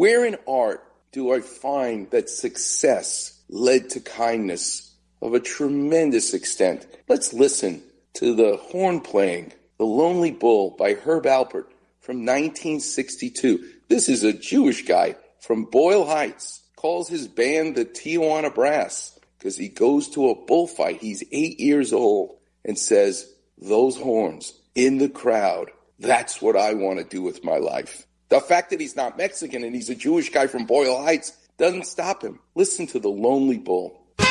Where in art do I find that success led to kindness of a tremendous extent? Let's listen to the horn playing, The Lonely Bull by Herb Alpert from 1962. This is a Jewish guy from Boyle Heights, calls his band the Tijuana Brass because he goes to a bullfight. He's eight years old and says, Those horns in the crowd, that's what I want to do with my life. The fact that he's not Mexican and he's a Jewish guy from Boyle Heights doesn't stop him. Listen to The Lonely Bull. This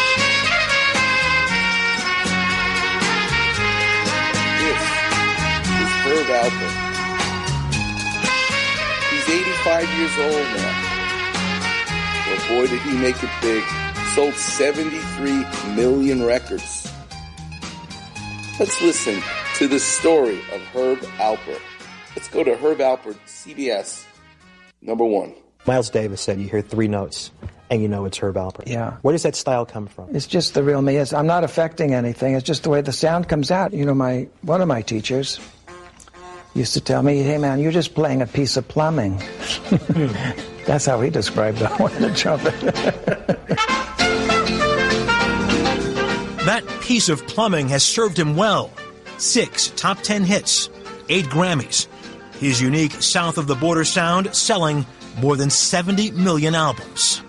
is Herb Alpert. He's 85 years old now. Well, boy, did he make it big. Sold 73 million records. Let's listen to the story of Herb Alpert. Let's go to Herb Alpert, CBS, number one. Miles Davis said you hear three notes and you know it's Herb Alpert. Yeah. Where does that style come from? It's just the real me. It's, I'm not affecting anything. It's just the way the sound comes out. You know, my one of my teachers used to tell me, "Hey, man, you're just playing a piece of plumbing." That's how he described the horn and the trumpet. That piece of plumbing has served him well. Six top 10 hits, eight Grammys. His unique south of the border sound selling more than 70 million albums.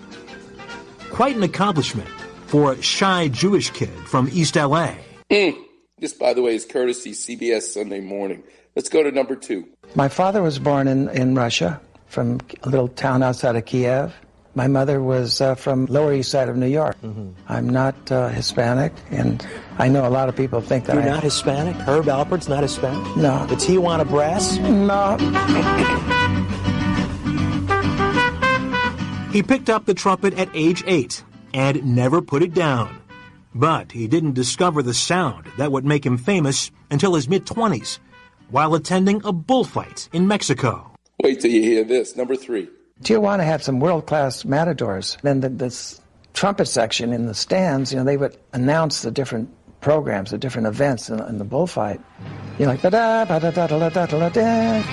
Quite an accomplishment for a shy Jewish kid from East LA. Mm. This, by the way, is courtesy CBS Sunday Morning. Let's go to number two. my father was born in, in Russia, from a little town outside of Kiev. My mother was uh, from Lower East Side of New York. I'm not uh, Hispanic, and I know a lot of people think that You're I not Hispanic? Herb Alpert's not Hispanic? No. The Tijuana Brass? No. He picked up the trumpet at age eight and never put it down. But he didn't discover the sound that would make him famous until his mid 20s while attending a bullfight in Mexico. Wait till you hear this. Number three. Tijuana had some world-class matadors. Then the, this trumpet section in the stands, you know, they would announce the different programs, the different events in, in the bullfight. You know, like da da da da da da da da da.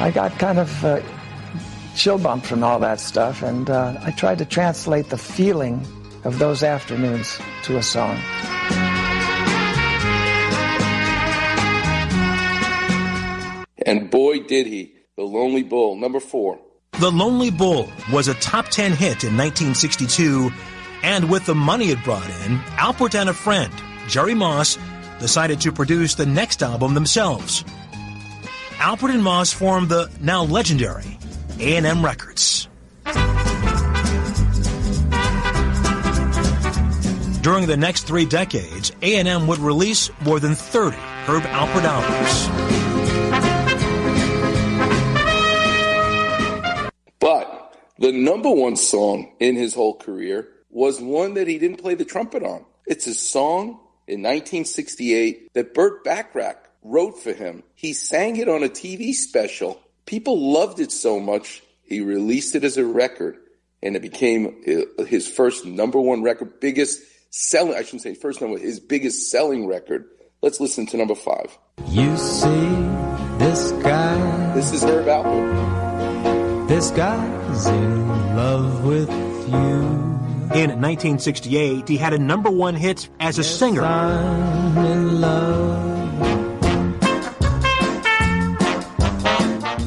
I got kind of uh, chill bump from all that stuff, and uh, I tried to translate the feeling of those afternoons to a song. And boy, did he. The Lonely Bull, number four. The Lonely Bull was a top 10 hit in 1962, and with the money it brought in, Alpert and a friend, Jerry Moss, decided to produce the next album themselves. Alpert and Moss formed the now legendary A&M Records. During the next three decades, A&M would release more than 30 Herb Alpert albums. The number one song in his whole career was one that he didn't play the trumpet on. It's a song in 1968 that Burt Bacharach wrote for him. He sang it on a TV special. People loved it so much, he released it as a record, and it became uh, his first number one record, biggest selling, I shouldn't say first number, his biggest selling record. Let's listen to number five. You see this guy, This is Herb Alpert. This guy's in love with you. In 1968, he had a number one hit as a singer. I'm in love.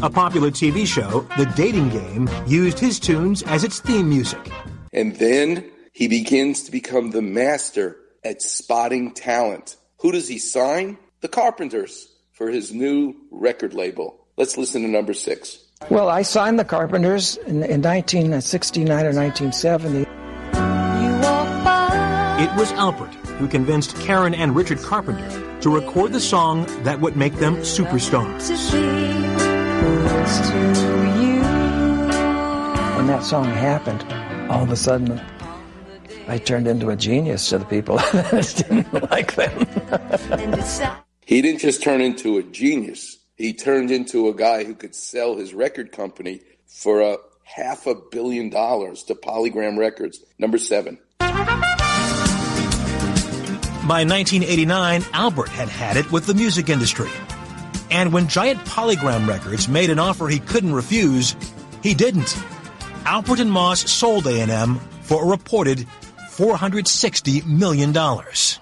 A popular TV show, The Dating Game, used his tunes as its theme music. And then he begins to become the master at spotting talent. Who does he sign? The Carpenters for his new record label. Let's listen to number six. Well, I signed the Carpenters in, in 1969 uh, or 1970. It was Alpert who convinced Karen and Richard Carpenter to record the song that would make them superstars. When that song happened, all of a sudden, I turned into a genius to the people that didn't like them. He didn't just turn into a genius. He turned into a guy who could sell his record company for a half a billion dollars to Polygram Records. Number seven. By 1989, Alpert had had it with the music industry. And when Giant Polygram Records made an offer he couldn't refuse, he didn't. Alpert and Moss sold A&M for a reported $460 million.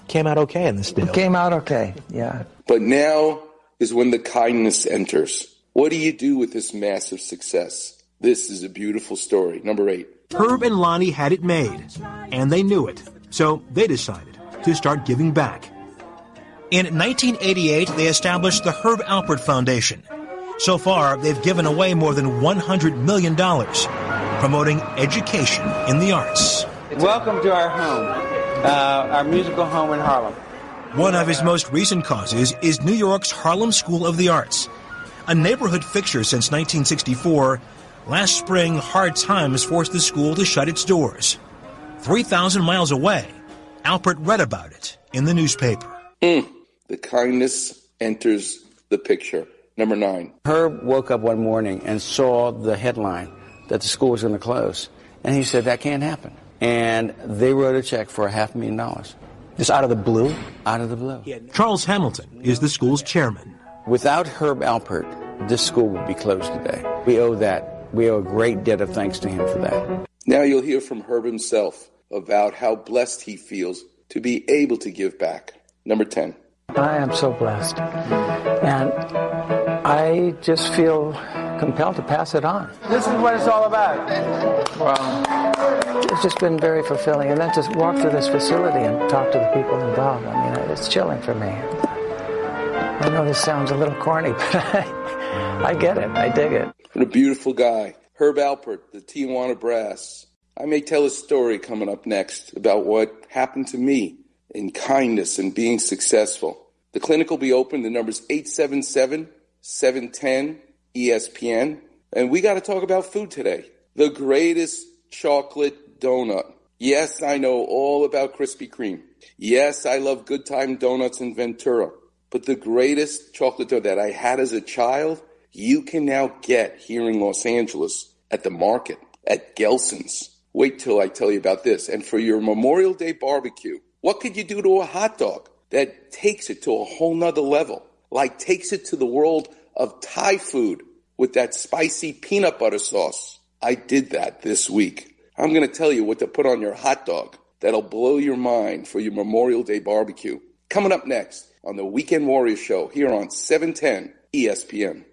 Came out okay in this deal. Came out okay, yeah. But now is when the kindness enters. What do you do with this massive success? This is a beautiful story. Number eight. Herb and Lonnie had it made, and they knew it, so they decided to start giving back. In 1988, they established the Herb Alpert Foundation. So far, they've given away more than $100 million, promoting education in the arts. Welcome to our home, uh, our musical home in Harlem. One of his most recent causes is New York's Harlem School of the Arts. A neighborhood fixture since 1964, last spring, hard times forced the school to shut its doors. 3,000 miles away, Alpert read about it in the newspaper. Mm, the kindness enters the picture. Number nine. Herb woke up one morning and saw the headline that the school was going to close. And he said, that can't happen. And they wrote a check for a half million dollars. Just out of the blue? Out of the blue. Charles Hamilton is the school's chairman. Without Herb Alpert, this school would be closed today. We owe that. We owe a great debt of thanks to him for that. Now you'll hear from Herb himself about how blessed he feels to be able to give back. Number 10. I am so blessed. And I just feel compelled to pass it on. This is what it's all about. Wow. It's just been very fulfilling. And then to walk through this facility and talk to the people involved, I mean, it's chilling for me. I know this sounds a little corny, but I, I get it. I dig it. What a beautiful guy. Herb Alpert, the Tijuana Brass. I may tell a story coming up next about what happened to me in kindness and being successful. The clinic will be open. The number's 877 710 ESPN. And we got to talk about food today. The greatest chocolate donut. Yes, I know all about Krispy Kreme. Yes, I love Good Time Donuts in Ventura. But the greatest chocolate donut that I had as a child, you can now get here in Los Angeles at the market at Gelson's. Wait till I tell you about this. And for your Memorial Day barbecue, what could you do to a hot dog that takes it to a whole nother level? Like takes it to the world of Thai food with that spicy peanut butter sauce. I did that this week. I'm going to tell you what to put on your hot dog that'll blow your mind for your Memorial Day barbecue. Coming up next on the Weekend Warrior Show here on 710 ESPN.